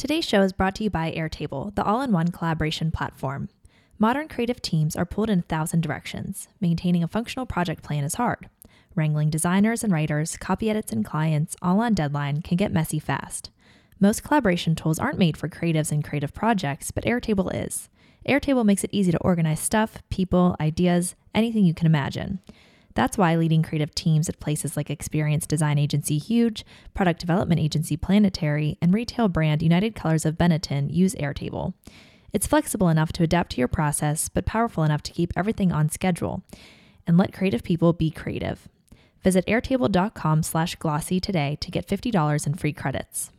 Today's show is brought to you by Airtable, the all in one collaboration platform. Modern creative teams are pulled in a thousand directions. Maintaining a functional project plan is hard. Wrangling designers and writers, copy edits, and clients all on deadline can get messy fast. Most collaboration tools aren't made for creatives and creative projects, but Airtable is. Airtable makes it easy to organize stuff, people, ideas, anything you can imagine. That's why leading creative teams at places like experience design agency Huge, product development agency Planetary, and retail brand United Colors of Benetton use Airtable. It's flexible enough to adapt to your process, but powerful enough to keep everything on schedule. And let creative people be creative. Visit airtable.com slash glossy today to get $50 in free credits.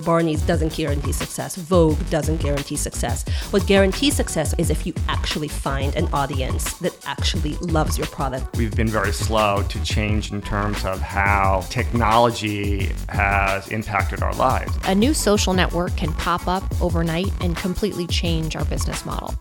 Barney's doesn't guarantee success. Vogue doesn't guarantee success. What guarantees success is if you actually find an audience that actually loves your product. We've been very slow to change in terms of how technology has impacted our lives. A new social network can pop up overnight and completely change our business model.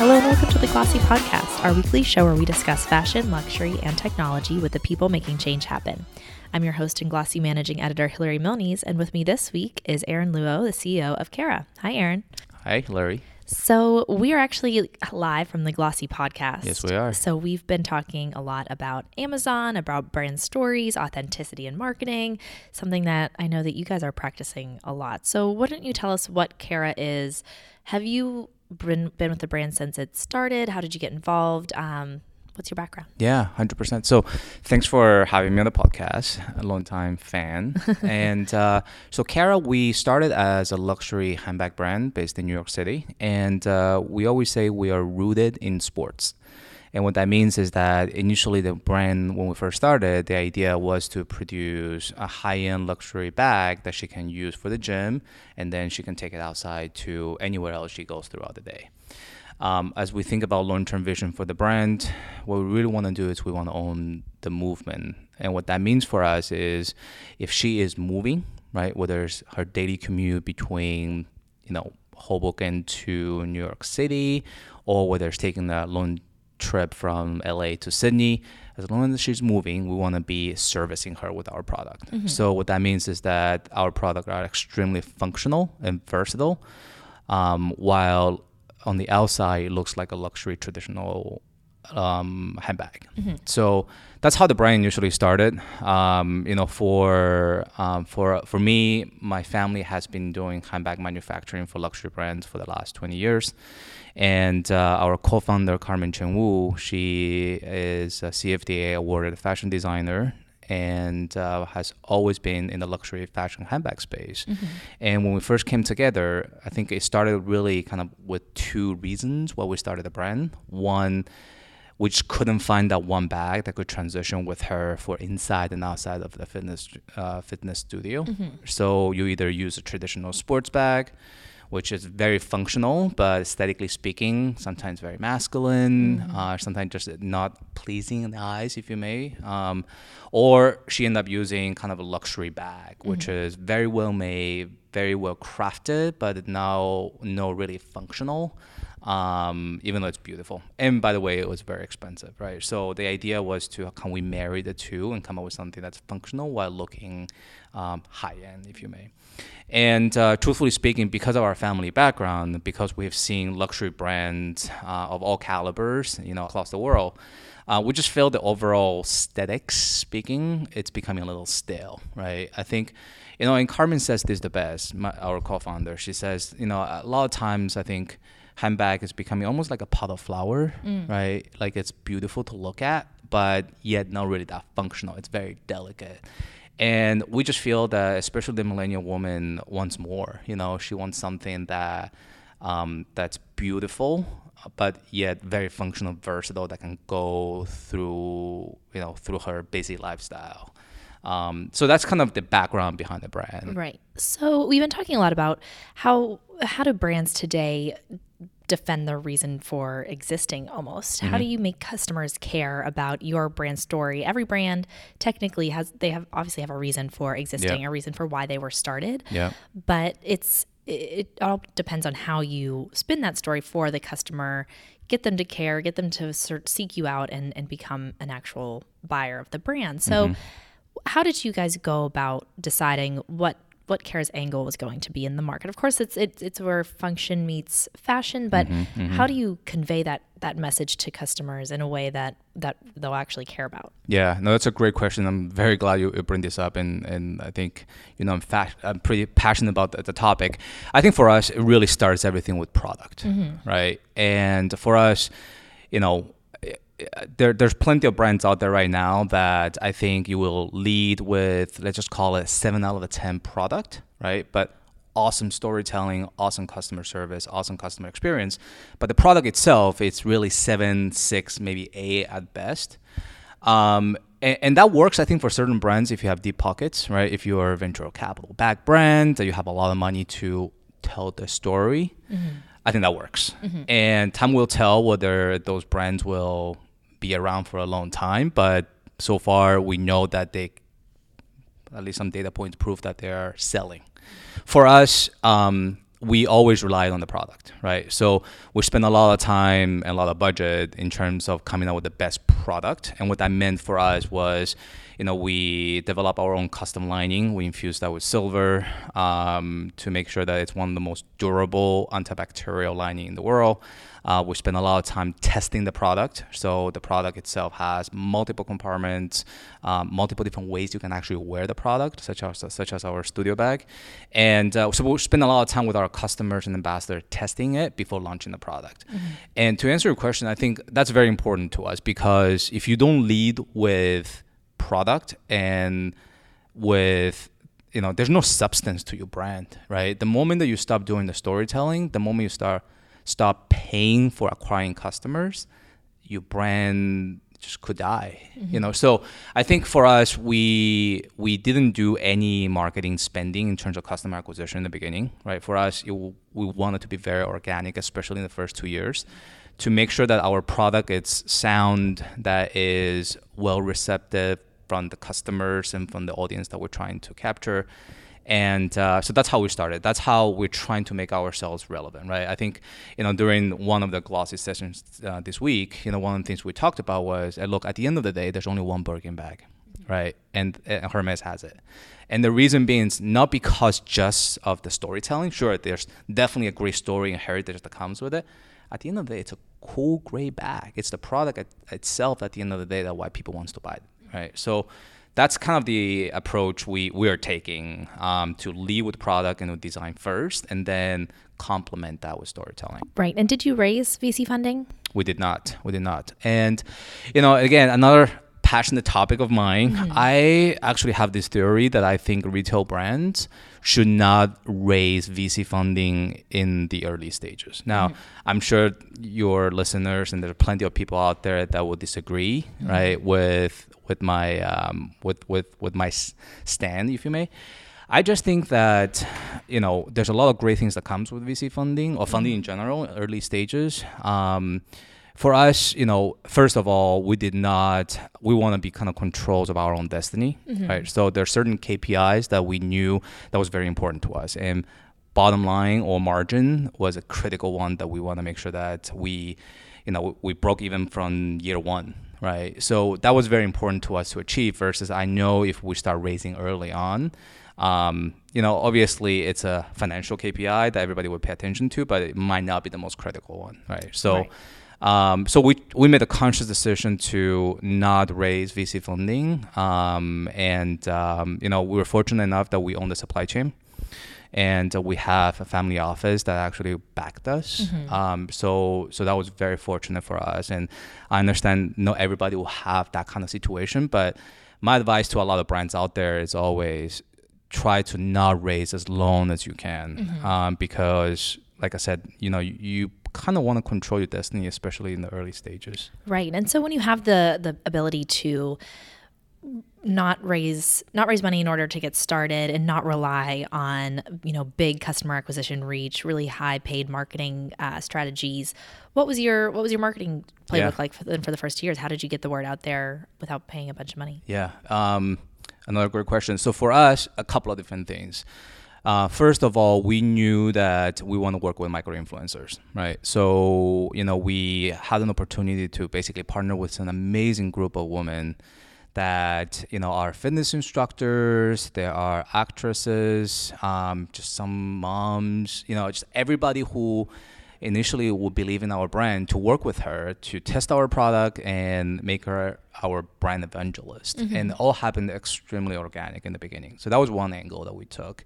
Hello and welcome to the Glossy Podcast, our weekly show where we discuss fashion, luxury, and technology with the people making change happen. I'm your host and Glossy managing editor, Hillary Milnes, and with me this week is Aaron Luo, the CEO of Caraa. Hi, Aaron. Hi, Hillary. So, we are actually live from the Glossy podcast. Yes, we are. So, we've been talking a lot about Amazon, about brand stories, authenticity and marketing, something that I know that you guys are practicing a lot. So, why don't you tell us what Caraa is? Have you been, been with the brand since it started? How did you get involved? Um, What's your background? Yeah, hundred percent. So, thanks for having me on the podcast. A long time fan, and uh, so Caraa, we started as a luxury handbag brand based in New York City, and uh, we always say we are rooted in sports. And what that means is that initially the brand, when we first started, the idea was to produce a high-end luxury bag that she can use for the gym, and then she can take it outside to anywhere else she goes throughout the day um, as we think about long-term vision for the brand, what we really want to do is we want to own the movement, and what that means for us is if she is moving, right, whether it's her daily commute between, you know, Hoboken to New York City, or whether it's taking a long trip from LA to Sydney, as long as she's moving, we want to be servicing her with our product. Mm-hmm. So what that means is that our product are extremely functional and versatile, um, while on the outside it looks like a luxury traditional um, handbag. Mm-hmm. So that's how the brand usually started. Um, you know, for um, for for me, my family has been doing handbag manufacturing for luxury brands for the last 20 years, and uh, our co-founder Carmen Chen Wu, she is a CFDA awarded fashion designer and uh, has always been in the luxury fashion handbag space. Mm-hmm. And when we first came together, I think it started really kind of with two reasons why we started the brand. One, we just couldn't find that one bag that could transition with her for inside and outside of the fitness uh, fitness studio. Mm-hmm. So you either use a traditional sports bag which is very functional, but aesthetically speaking, sometimes very masculine, mm-hmm. uh, sometimes just not pleasing in the eyes, if you may. Um, or she ended up using kind of a luxury bag, which mm-hmm. is very well made, very well crafted, but now no really functional. Um, even though it's beautiful. And by the way, it was very expensive, right? So the idea was to can we marry the two and come up with something that's functional while looking um, high end, if you may. And uh, truthfully speaking, because of our family background, because we have seen luxury brands uh, of all calibers, you know, across the world, uh, we just feel the overall aesthetics speaking, it's becoming a little stale, right? I think, you know, and Carmen says this the best, my, our co-founder. She says, you know, a lot of times I think handbag is becoming almost like a pot of flower, mm. right? Like it's beautiful to look at, but yet not really that functional. It's very delicate. And we just feel that, especially the millennial woman wants more. You know, she wants something that um, that's beautiful, but yet very functional, versatile, that can go through you know through her busy lifestyle. Um, so that's kind of the background behind the brand. Right. So we've been talking a lot about how how do brands today defend their reason for existing almost? Mm-hmm. how do you make customers care about your brand story? Every brand technically has they have obviously have a reason for existing a reason for why they were started. Yeah. But it's it all depends on how you spin that story for the customer get them to care get them to seek you out and, and become an actual buyer of the brand. So mm-hmm how did you guys go about deciding what what Caraa's angle was going to be in the market? Of course, it's it's, it's where function meets fashion, but Mm-hmm, how do you convey that that message to customers in a way that that they'll actually care about? Yeah, no, that's a great question. I'm very glad you, you bring this up, and, and I think you know I'm fa- I'm pretty passionate about the, the topic. I think for us, it really starts everything with product, right? And for us, you know, there there's plenty of brands out there right now that I think you will lead with. Let's just call it seven out of a ten product, right? But awesome storytelling, awesome customer service, awesome customer experience. But the product itself, it's really seven, six, maybe eight at best. Um, and, and that works, I think, for certain brands if you have deep pockets, right? If you are a venture capital back brand, that you have a lot of money to tell the story, I think that works. And time will tell whether those brands will be around for a long time. But so far, we know that they at least some data points prove that they are selling. For us, um, we always relied on the product, right? So we spend a lot of time and a lot of budget in terms of coming up with the best product. And what that meant for us was, you know, we develop our own custom lining. We infuse that with silver um, to make sure that it's one of the most durable antibacterial lining in the world. Uh, we spend a lot of time testing the product. So the product itself has multiple compartments, um, multiple different ways you can actually wear the product, such as such as our studio bag. And uh, so we spend a lot of time with our customers and ambassadors testing it before launching the product. And to answer your question, I think that's very important to us because if you don't lead with product and with you know there's no substance to your brand right the moment that you stop doing the storytelling the moment you start stop paying for acquiring customers your brand just could die you mm-hmm. know? So i think for us we we didn't do any marketing spending in terms of customer acquisition in the beginning right? For us it, we wanted to be very organic especially in the first two years to make sure that our product is sound that is well receptive from the customers and from the audience that we're trying to capture and uh, so that's how we started. That's how we're trying to make ourselves relevant right? I think you know during one of the glossy sessions uh, this week you know one of the things we talked about was uh, look at the end of the day there's only one birkin bag right? And, and hermes has it. And the reason being is not because just of the storytelling. Sure there's definitely a great story and heritage that comes with it. At the end of the day it's a cool gray bag. It's the product it- itself at the end of the day that why people wants to buy it right? So that's kind of the approach we, we are taking um, to lead with product and with design first and then complement that with storytelling. Right. And did you raise VC funding? we did not. We did not. And you know again another passionate topic of mine. I actually have this theory that i think retail brands should not raise vc funding in the early stages. Now i'm sure your listeners and there are plenty of people out there that will disagree right with with my um, with with with my stand if you may. I just think that you know there's a lot of great things that comes with VC funding or funding in general, early stages. Um, for us, you know, first of all, we did not. We want to be kind of controls of our own destiny, right? So there are certain KPIs that we knew that was very important to us, and bottom line or margin was a critical one that we want to make sure that we, you know, we broke even from year one, right? So that was very important to us to achieve. Versus, I know if we start raising early on, um, you know, obviously it's a financial KPI that everybody would pay attention to, but it might not be the most critical one, right? So. Right. Um, so we we made a conscious decision to not raise VC funding, um, and um, you know we were fortunate enough that we own the supply chain, and uh, we have a family office that actually backed us. Um, so so that was very fortunate for us, and I understand not everybody will have that kind of situation, but my advice to a lot of brands out there is always try to not raise as long as you can, um, because like I said, you know you, you kind of want to control your destiny, especially in the early stages. Right. And so when you have the the ability to not raise not raise money in order to get started and not rely on you know big customer acquisition reach really high paid marketing uh, strategies what was your what was your marketing playbook Yeah. like for the, for the first years how did you get the word out there without paying a bunch of money Yeah. Um, another great question. So for us, a couple of different things. Uh, first of all, we knew that we want to work with micro influencers, right? So you know, we had an opportunity to basically partner with an amazing group of women that you know are fitness instructors, there are actresses, um, just some moms, you know, just everybody who initially would believe in our brand to work with her to test our product and make her our brand evangelist. Mm-hmm. And it all happened extremely organic in the beginning. So that was one angle that we took.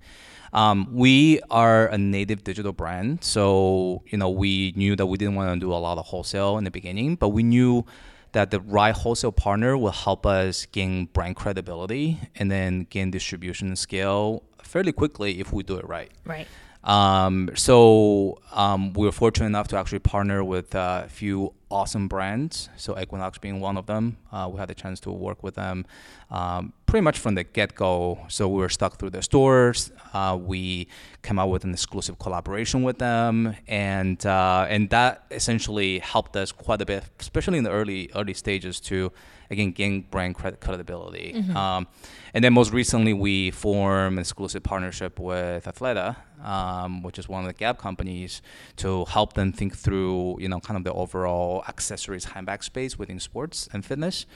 Um, we are a native digital brand, so you know we knew that we didn't want to do a lot of wholesale in the beginning, but we knew that the right wholesale partner will help us gain brand credibility and then gain distribution scale fairly quickly if we do it right. Right. Um, so um, we were fortunate enough to actually partner with uh, a few awesome brands. So Equinox being one of them. Uh, we had the chance to work with them um, pretty much from the get-go. So we were stuck through the stores. Uh, we came out with an exclusive collaboration with them, and uh, and that essentially helped us quite a bit, especially in the early early stages to again gain brand credibility. Um, and then most recently, we formed an exclusive partnership with Athleta, um, which is one of the Gap companies, to help them think through, you know, kind of the overall accessories handbag space within sports and fitness.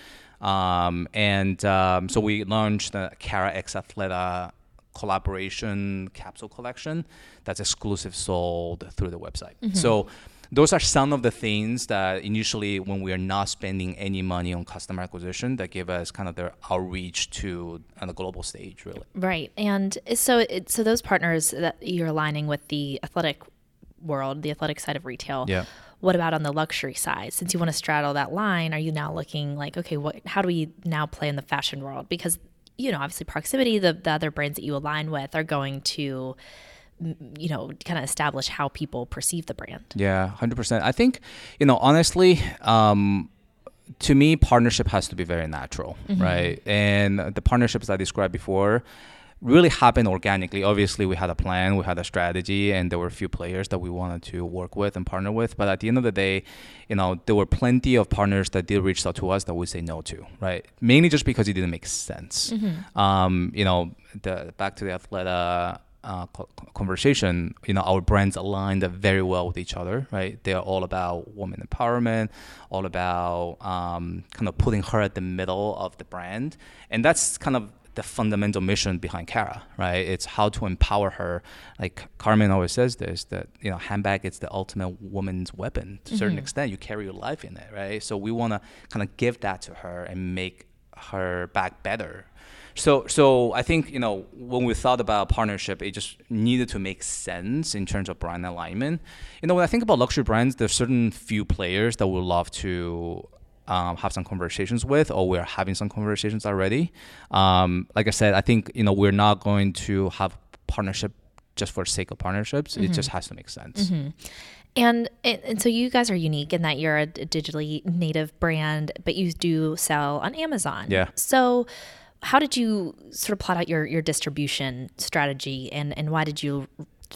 Um, and um, so we launched the Caraa X Athleta collaboration capsule collection that's exclusive sold through the website. So those are some of the things that initially when we are not spending any money on customer acquisition that give us kind of their outreach to on the global stage really Right. And so it, so those partners that you're aligning with the athletic world, the athletic side of retail. Yeah. What about on the luxury side? Since you want to straddle that line, are you now looking like, okay, what how do we now play in the fashion world? Because you know, obviously proximity, the, the other brands that you align with are going to you know, kind of establish how people perceive the brand. Yeah, hundred percent. I think, you know, honestly, um, to me, partnership has to be very natural, right? And the partnerships I described before really happened organically. Obviously, we had a plan, we had a strategy, and there were a few players that we wanted to work with and partner with. But at the end of the day, you know, there were plenty of partners that did reach out to us that we say no to, right? Mainly just because it didn't make sense. Um, you know, the back to the Athleta uh, conversation, you know, our brands aligned very well with each other, right? They are all about woman empowerment, all about um, kind of putting her at the middle of the brand, and that's kind of the fundamental mission behind Caraa, right? It's how to empower her. Like Carmen always says this, that you know, handbag is the ultimate woman's weapon. To a certain mm-hmm. extent, you carry your life in it, right? So we want to kind of give that to her and make her bag better. So, so I think you know when we thought about partnership, it just needed to make sense in terms of brand alignment. You know, when I think about luxury brands, there's certain few players that would love to um, have some conversations with, or we're having some conversations already. Um, like I said, I think you know we're not going to have partnership just for sake of partnerships. It just has to make sense. And, and and so you guys are unique in that you're a digitally native brand, but you do sell on Amazon. Yeah. So how did you sort of plot out your, your distribution strategy and, and why did you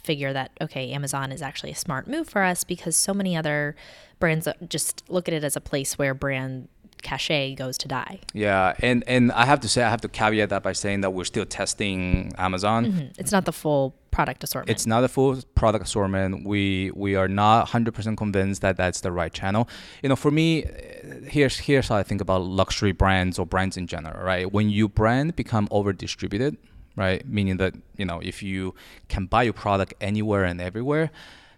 figure that okay, Amazon is actually a smart move for us because so many other brands just look at it as a place where brand cachet goes to die. Yeah, and and I have to say, I have to caveat that by saying that we're still testing Amazon. It's not the full product assortment. It's not a full product assortment. We we are not 100% convinced that that's the right channel. You know, for me, uh, here's here's how I think about luxury brands or brands in general, right? When you brand become over distributed, right? Meaning that you know if you can buy your product anywhere and everywhere,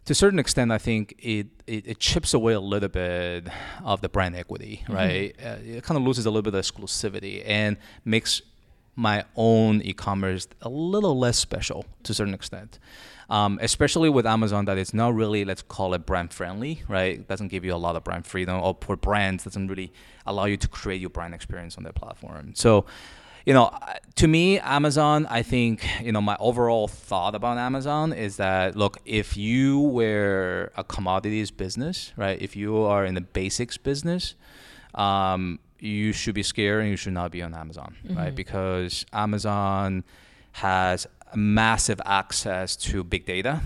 to a certain extent, I think it, it, it chips away a little bit of the brand equity, right? Uh, it kind of loses a little bit of exclusivity and makes my own e-commerce a little less special to a certain extent. Um, especially with Amazon, that it's not really let's call it brand friendly, right? It doesn't give you a lot of brand freedom, or for brands doesn't really allow you to create your brand experience on their platform. So you know, to me, Amazon, I think, you know, my overall thought about Amazon is that, look, if you were a commodities business, right, if you are in the basics business, um, you should be scared and you should not be on Amazon, right? Because Amazon has massive access to big data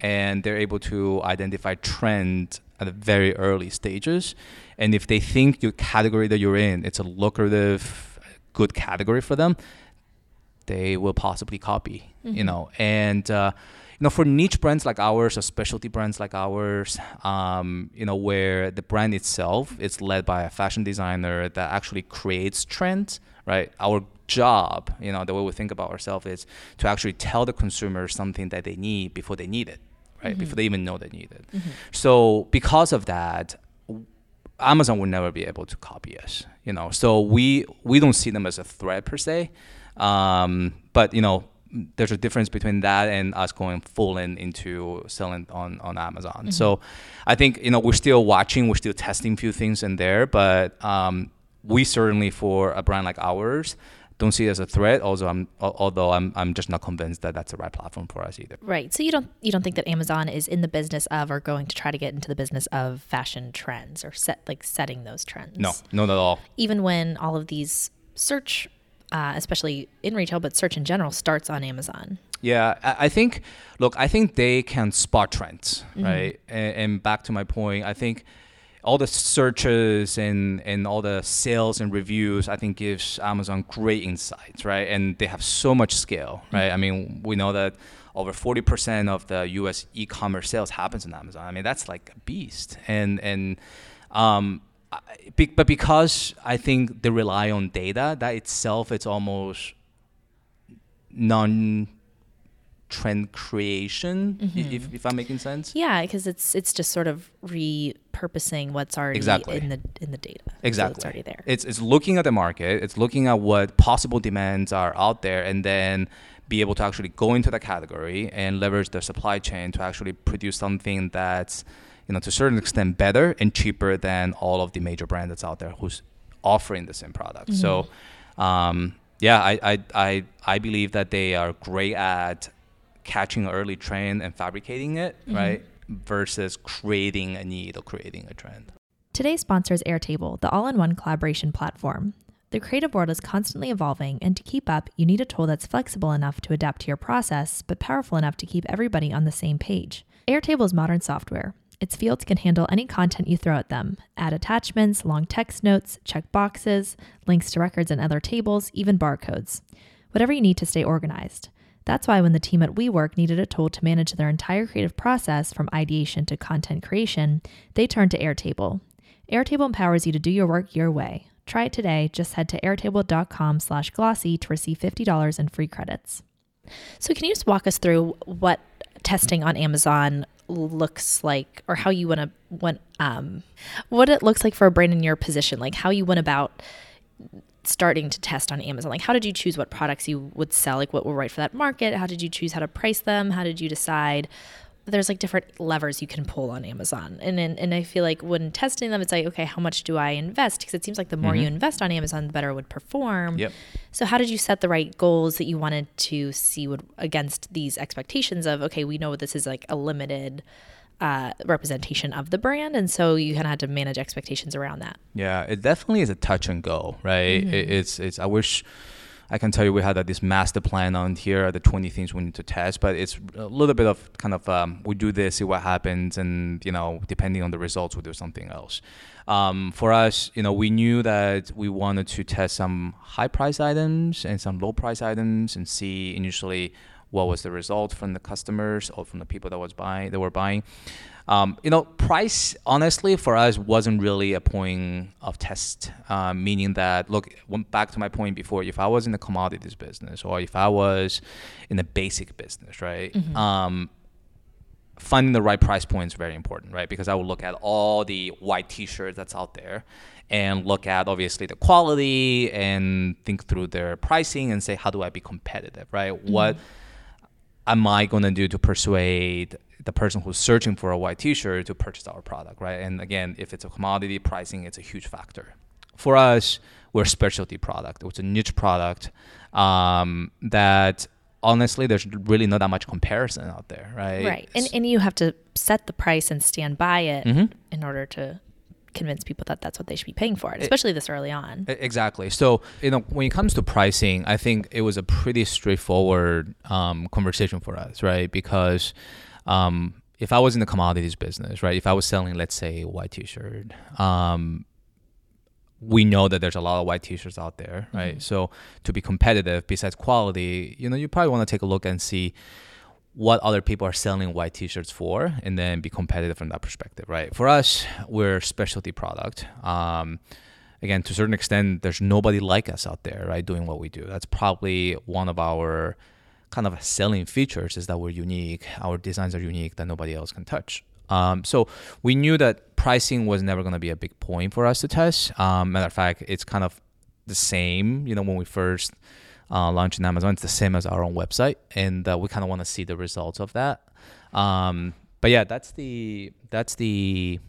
and they're able to identify trend at the very early stages. And if they think your category that you're in, it's a lucrative, good category for them, they will possibly copy. You know, and uh, you know, for niche brands like ours or specialty brands like ours, um, you know, where the brand itself is led by a fashion designer that actually creates trends, right? Our job, you know, the way we think about ourselves is to actually tell the consumer something that they need before they need it, right? Before they even know they need it. So because of that, Amazon will never be able to copy us, you know. So we we don't see them as a threat per se, um, but you know, there's a difference between that and us going full in into selling on on Amazon. So I think you know we're still watching, we're still testing a few things in there, but um, we certainly for a brand like ours don't see it as a threat. Also, I'm although I'm I'm just not convinced that that's the right platform for us either. Right. So you don't you don't think that Amazon is in the business of or going to try to get into the business of fashion trends or set like setting those trends? No, not at all. Even when all of these search, uh, especially in retail, but search in general starts on Amazon. Yeah, I, I think. Look, I think they can spot trends, right? And, and back to my point, I think all the searches and and all the sales and reviews, I think gives Amazon great insights, right? And they have so much scale, right? I mean, we know that over 40% of the U.S. e-commerce sales happens on Amazon. I mean, that's like a beast, and and um, be, but because I think they rely on data, that itself it's almost non trend creation i- if, if i'm making sense Yeah, because it's it's just sort of repurposing what's already Exactly. in the in the data. So exactly it's already there. it's, it's looking at the market it's looking at what possible demands are out there and then be able to actually go into the category and leverage the supply chain to actually produce something that's you know to a certain extent better and cheaper than all of the major brands that's out there who's offering the same product so um, yeah I, I, I, I believe that they are great at catching an early trend and fabricating it right versus creating a need or creating a trend Today's sponsor is Airtable, the all in one collaboration platform. The creative world is constantly evolving, and to keep up, you need a tool that's flexible enough to adapt to your process, but powerful enough to keep everybody on the same page. Airtable is modern software. Its fields can handle any content you throw at them add attachments, long text notes, check boxes, links to records and other tables, even barcodes. Whatever you need to stay organized. That's why when the team at WeWork needed a tool to manage their entire creative process from ideation to content creation, they turned to Airtable. Airtable empowers you to do your work your way. Try it today. Just head to airtable.com slash glossy to receive $50 in free credits. So can you just walk us through what testing on Amazon looks like or how you want to um what it looks like for a brand in your position, like how you went about starting to test on Amazon? Like, how did you choose what products you would sell? Like, what were right for that market? How did you choose how to price them? How did you decide? There's like different levers you can pull on Amazon, and and, and I feel like when testing them, it's like, okay, how much do I invest? Because it seems like the more you mm-hmm. invest on Amazon, the better it would perform. Yep. So, how did you set the right goals that you wanted to see would against these expectations of, okay, we know this is like a limited uh, representation of the brand, and so you kind of had to manage expectations around that. Yeah, it definitely is a touch and go, right? It, it's it's. I wish I can tell you we had uh, this master plan on here, the 20 things we need to test, but it's a little bit of kind of um, we do this, see what happens, and you know, depending on the results, we do something else. Um, for us, you know, we knew that we wanted to test some high price items and some low price items and see initially what was the result from the customers or from the people that was buying that were buying. Um, you know, price honestly for us wasn't really a point of test. Um, meaning that, look, went back to my point before. If I was in the commodities business or if I was in the basic business, right? Um, finding the right price point is very important, right? Because I will look at all the white T-shirts that's out there, and look at obviously the quality and think through their pricing and say, how do I be competitive, right? What am I going to do to persuade the person who's searching for a white T-shirt to purchase our product, right? And again, if it's a commodity pricing, it's a huge factor. For us, we're a specialty product. It's a niche product um, that honestly, there's really not that much comparison out there, right? Right. And, and you have to set the price and stand by it Mhm. in order to convince people that that's what they should be paying for it, especially this early on. Exactly. So, you know, when it comes to pricing, I think it was a pretty straightforward um, conversation for us, right? Because um, if I was in the commodities business, right, if I was selling, let's say, a white T-shirt, um, we know that there's a lot of white t-shirts out there, right? So to be competitive, besides quality, you know, you probably want to take a look and see what other people are selling white t-shirts for and then be competitive from that perspective right? For us we're a specialty product. Um, again to a certain extent there's nobody like us out there right doing what we do. That's probably one of our kind of selling features is that we're unique our designs are unique that nobody else can touch. Um, so we knew that pricing was never going to be a big point for us to test. Um, matter of fact it's kind of the same you know when we first uh, launched in Amazon. It's the same as our own website, and uh, we kind of want to see the results of that. Um, but yeah, that's the that's the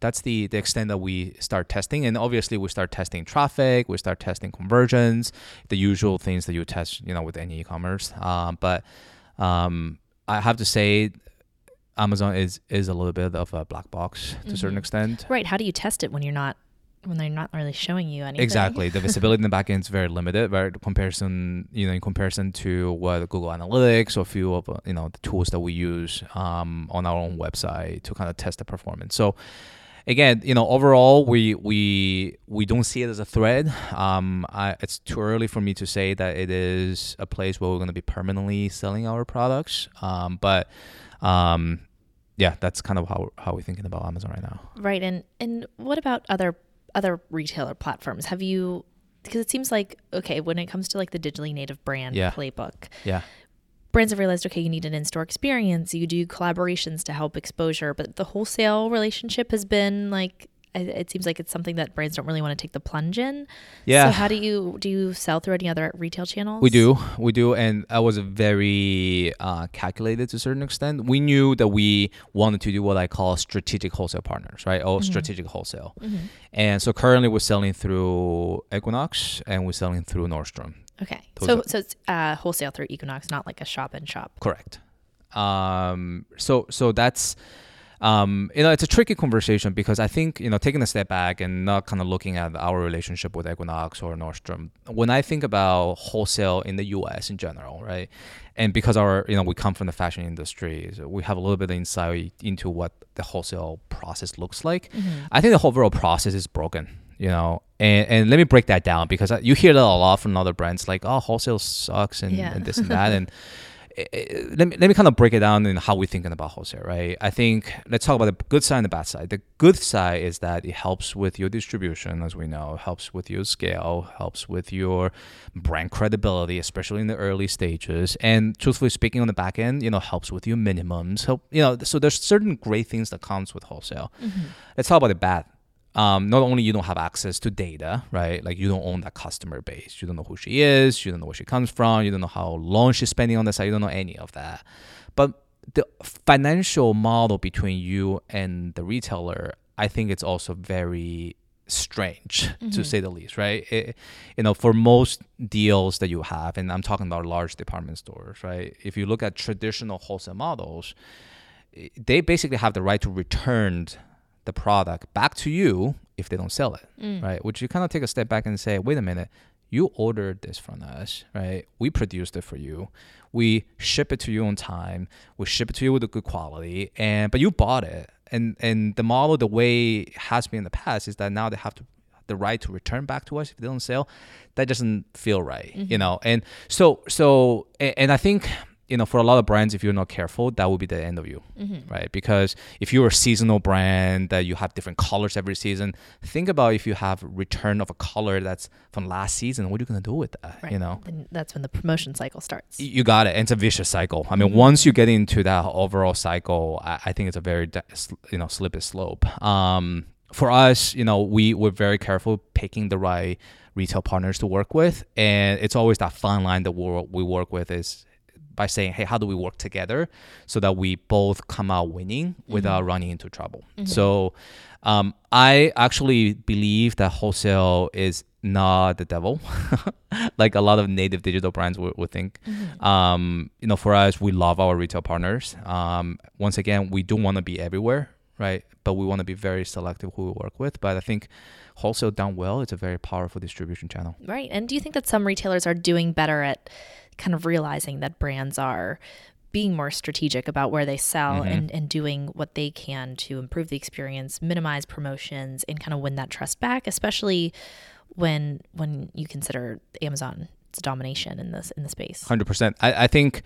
that's the the extent that we start testing, and obviously we start testing traffic, we start testing conversions, the usual things that you test, you know, with any e-commerce. Um, but um, I have to say. Amazon is is a little bit of a black box to a certain extent. Right. How do you test it when you're not when they're not really showing you anything? Exactly. The visibility in the backend is very limited, right? Comparison, you know, in comparison to what Google Analytics or a few of you know the tools that we use um, on our own website to kind of test the performance. So again, you know, overall, we we we don't see it as a threat. Um, I, it's too early for me to say that it is a place where we're going to be permanently selling our products. Um, but um, yeah, that's kind of how how we're thinking about Amazon right now. Right. And and what about other other retailer platforms? Have you because it seems like okay, when it comes to like the digitally native brand Yeah. playbook, Yeah. brands have realized okay, you need an in-store experience, you do collaborations to help exposure, but the wholesale relationship has been like it it seems like it's something that brands don't really want to take the plunge in. Yeah. So how do you do you sell through any other retail channels? We do, we do, and I was very uh, calculated to a certain extent. We knew that we wanted to do what I call strategic wholesale partners, right? Or strategic wholesale. And so currently we're selling through Equinox and we're selling through Nordstrom. Okay. Those So are- so it's uh, wholesale through Equinox, not like a shop and shop. Correct. Um, so so that's um, you know it's a tricky conversation because I think you know taking a step back and not kind of looking at our relationship with Equinox or Nordstrom. When I think about wholesale in the U.S. in general, right, and because our you know we come from the fashion industry, so we have a little bit of insight into what the wholesale process looks like. I think the whole overall process is broken. You know, and, and let me break that down because you hear that a lot from other brands, like oh wholesale sucks and, Yeah. and this and that, and eh, eh, let me let me kind of break it down in how we're thinking about wholesale, right? I think let's talk about the good side and the bad side. The good side is that it helps with your distribution, as we know, helps with your scale, helps with your brand credibility, especially in the early stages. And truthfully speaking, on the back end, you know, helps with your minimums. Help, you know, so there's certain great things that comes with wholesale. Let's talk about the bad. Um, not only you don't have access to data, right? Like you don't own that customer base. You don't know who she is. You don't know where she comes from. You don't know how long she's spending on the site. You don't know any of that. But the financial model between you and the retailer, I think it's also very strange to say the least, right? It, you know, for most deals that you have, and I'm talking about large department stores, right? If you look at traditional wholesale models, they basically have the right to return the product back to you if they don't sell it, mm. right? Which you kind of take a step back and say, wait a minute, you ordered this from us, right? We produced it for you. We ship it to you on time. We ship it to you with a good quality, and but you bought it. And and the model, the way it has been in the past, is that now they have to the right to return back to us if they don't sell. That doesn't feel right, mm-hmm. you know. And so so and, and I think you know, for a lot of brands, if you're not careful, that will be the end of you, right? Because if you're a seasonal brand that you have different colors every season, think about if you have return of a color that's from last season, what are you gonna do with that? Right. You know, Then that's when the promotion cycle starts. You got it. And it's a vicious cycle. I mean, once you get into that overall cycle, I, I think it's a very you know slippery slope. Um, for us, you know, we we're very careful picking the right retail partners to work with, and it's always that fine line that we we work with is by saying, hey, how do we work together so that we both come out winning without running into trouble? So um, I actually believe that wholesale is not the devil, like a lot of native digital brands would, would think. Um, you know, for us, we love our retail partners. Um, once again, we do want to be everywhere, right? But we want to be very selective who we work with. But I think wholesale done well, it's a very powerful distribution channel. Right. And do you think that some retailers are doing better at kind of realizing that brands are being more strategic about where they sell mm-hmm. and, and doing what they can to improve the experience, minimize promotions, and kind of win that trust back, especially when when you consider Amazon's domination in this in the space. Hundred percent. I, I think,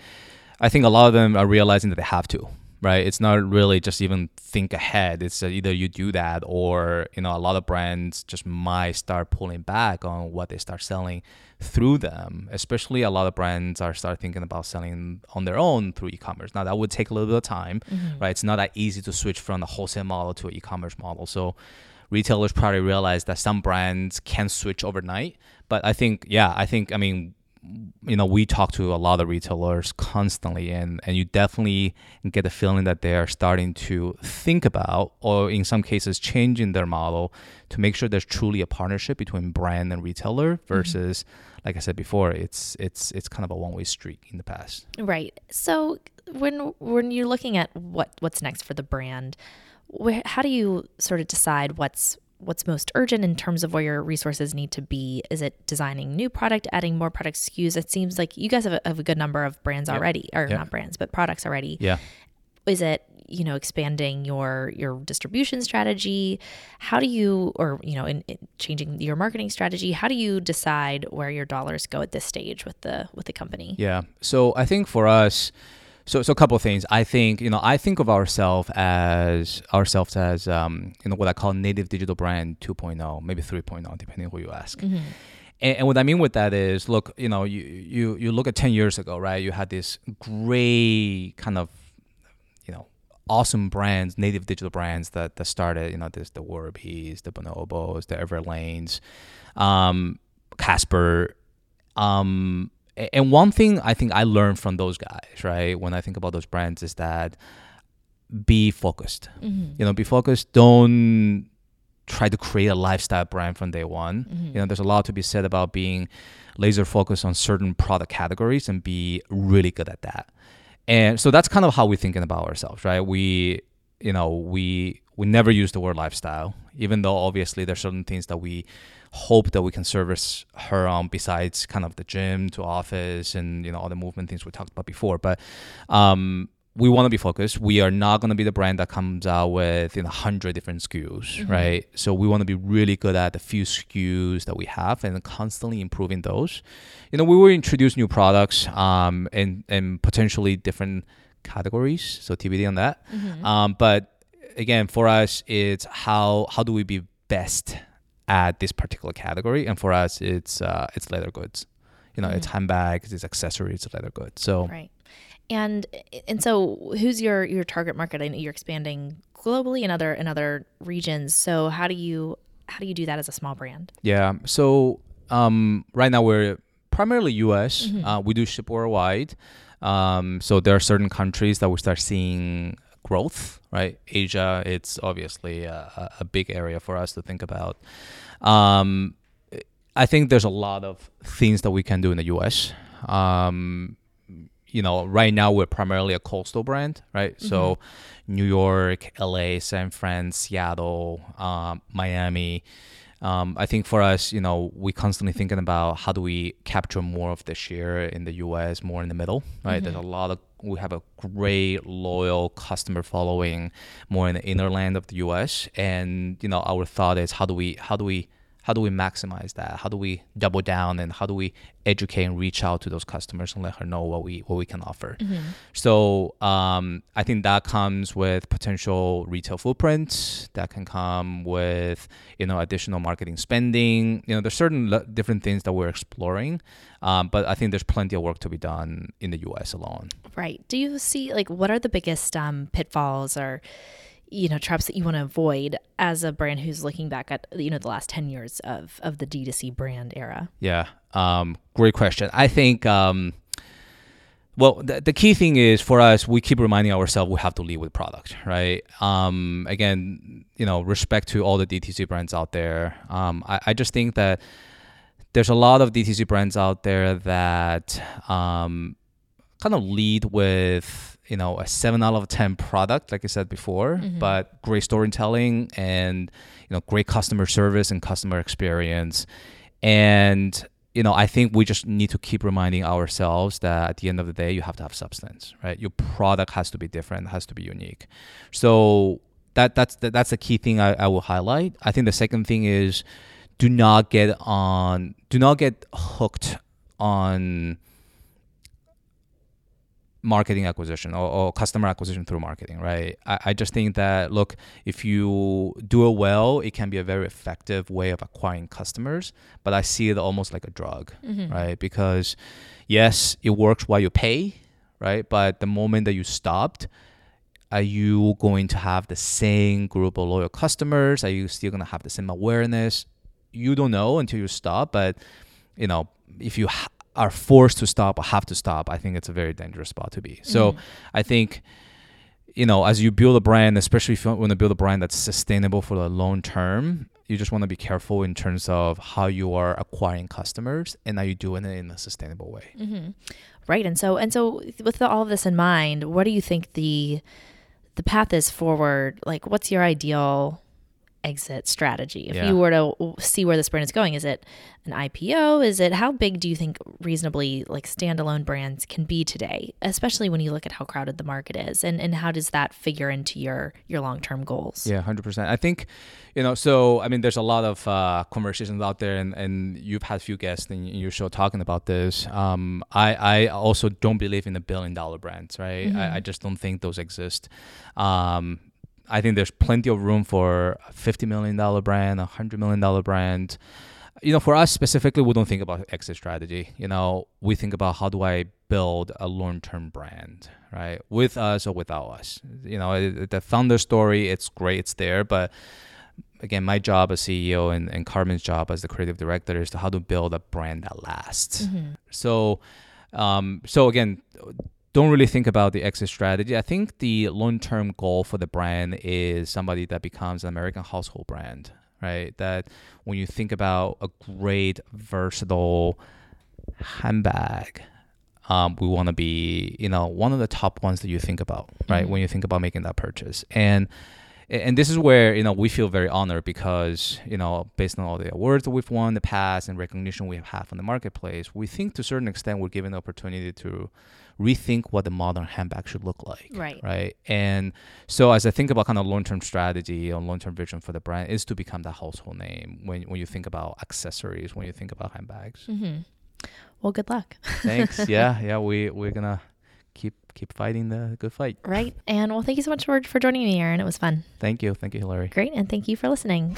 I think a lot of them are realizing that they have to. Right. It's not really just even think ahead. It's uh, either you do that or you know a lot of brands just might start pulling back on what they start selling through them. Especially a lot of brands are start thinking about selling on their own through e-commerce. Now that would take a little bit of time. Right. It's not that easy to switch from the wholesale model to an e-commerce model. So retailers probably realize that some brands can switch overnight. But I think, yeah, I think, I mean, you know, we talk to a lot of retailers constantly, and, and you definitely get the feeling that they are starting to think about, or in some cases, changing their model to make sure there's truly a partnership between brand and retailer mm-hmm. versus, like I said before, it's it's it's kind of a one way street in the past. Right. So when when you're looking at what what's next for the brand, where, how do you sort of decide what's what's most urgent in terms of where your resources need to be? Is it designing new product, adding more product SKUs? It seems like you guys have a, have a good number of brands already, or Yeah. not brands, but products already. Yeah. Is it you know expanding your your distribution strategy? How do you, or you know, in, in changing your marketing strategy? How do you decide where your dollars go at this stage with the with the company? Yeah. So I think for us, so so a couple of things. I think you know I think of ourselves as ourselves as um, you know what I call native digital brand 2.0, maybe 3.0, depending who you ask. And, and what I mean with that is, look, you know, you you you look at 10 years ago, right? You had this great kind of you know awesome brands, native digital brands that that started. You know, there's the Warbies, the Bonobos, the Everlanes, um, Casper. Um, and one thing I think I learned from those guys, right, when I think about those brands, is that be focused. Mm-hmm. You know, be focused. Don't try to create a lifestyle brand from day one. Mm-hmm. You know, there's a lot to be said about being laser focused on certain product categories and be really good at that. And so that's kind of how we're thinking about ourselves, right? We, you know, we we never use the word lifestyle, even though obviously there's certain things that we hope that we can service her on besides kind of the gym to office and you know all the movement things we talked about before. But um, we want to be focused. We are not going to be the brand that comes out with you know hundred different SKUs, right? So we want to be really good at the few SKUs that we have and constantly improving those. You know, we will introduce new products um, and and potentially different categories. So TBD on that. Um, but again, for us, it's how how do we be best at this particular category? And for us, it's uh, it's leather goods. You know, it's handbags, it's accessories, it's leather goods. So Right. And and so who's your your target market? I know you're expanding globally in other in other regions. So how do you how do you do that as a small brand? Yeah. So um, right now we're primarily U.S. Uh, we do ship worldwide. Um, so there are certain countries that we start seeing growth. Right, Asia. It's obviously a, a- big area for us to think about. Um, I think there's a lot of things that we can do in the U.S. Um, you know, right now we're primarily a coastal brand, right? So, New York, LA, San Fran, Seattle, um, Miami. Um, I think for us, you know, we constantly thinking about how do we capture more of the share in the U.S., more in the middle, right? There's a lot of we have a great loyal customer following more in the inner land of the U.S. And you know, our thought is how do we how do we how do we maximize that? How do we double down and how do we educate and reach out to those customers and let her know what we what we can offer? So um, I think that comes with potential retail footprints. That can come with you know additional marketing spending. You know, there's certain le- different things that we're exploring, um, but I think there's plenty of work to be done in the U.S. alone. Right. Do you see like what are the biggest um, pitfalls or you know traps that you want to avoid as a brand who's looking back at you know the last 10 years of of the D2C brand era? Yeah, um, great question. I think, um, well, the, the key thing is for us, we keep reminding ourselves we have to lead with product, right? Um, again, you know, respect to all the DTC brands out there. Um, I, I just think that there's a lot of DTC brands out there that um, kind of lead with you know a seven out of ten product, like I said before, mm-hmm. but great storytelling and you know great customer service and customer experience, and you know, I think we just need to keep reminding ourselves that at the end of the day, you have to have substance, right? Your product has to be different, has to be unique. So that that's the, that's the key thing I, I will highlight. I think the second thing is do not get on, do not get hooked on marketing acquisition or, or, customer acquisition through marketing, right? I, I just think that, look, if you do it well, it can be a very effective way of acquiring customers. But I see it almost like a drug, mm-hmm. right? Because, yes, it works while you pay, right? But the moment that you stopped, are you going to have the same group of loyal customers? Are you still going to have the same awareness? You don't know until you stop, but you know, if you ha- are forced to stop or have to stop, I think it's a very dangerous spot to be. So mm. I think, you know, as you build a brand, especially if you want to build a brand that's sustainable for the long term, you just want to be careful in terms of how you are acquiring customers and are you doing it in a sustainable way. Mm-hmm. Right. And so, and so with all of this in mind, what do you think the, the path is forward? Like, what's your ideal exit strategy? If yeah. you were to see where this brand is going, is it an IPO? Is it how big do you think reasonably like standalone brands can be today, especially when you look at how crowded the market is, and and how does that figure into your your long term goals? Yeah, hundred percent. I think, you know, so I mean, there's a lot of uh, conversations out there, and and you've had a few guests in your show talking about this. Um, I I also don't believe in the billion dollar brands, right? Mm-hmm. I, I just don't think those exist. Um, I think there's plenty of room for a $50 million brand, a $100 million brand. You know, for us specifically, we don't think about exit strategy. You know, we think about how do I build a long term brand, right? With us or without us. You know, the founder story, it's great, it's there. But again, my job as CEO and, and Carmen's job as the creative director is to how to build a brand that lasts. Mm-hmm. So, um, so again, don't really think about the exit strategy. I think the long term goal for the brand is somebody that becomes an American household brand, right? That when you think about a great, versatile handbag, um, we want to be, you know, one of the top ones that you think about, right? Mm-hmm. When you think about making that purchase. And and this is where you know we feel very honored because you know based on all the awards that we've won in the past and recognition we have had from the marketplace we think to a certain extent we're given the opportunity to rethink what the modern handbag should look like. Right. Right. And so as I think about kind of long term strategy or long term vision for the brand is to become that household name when when you think about accessories, when you think about handbags. Mm-hmm. Well, good luck. Thanks. Yeah. Yeah. We we're gonna keep keep fighting the good fight. Right. And well, thank you so much for for joining me, Aaron. It was fun. Thank you. Thank you, Hilary. Great. And thank you for listening.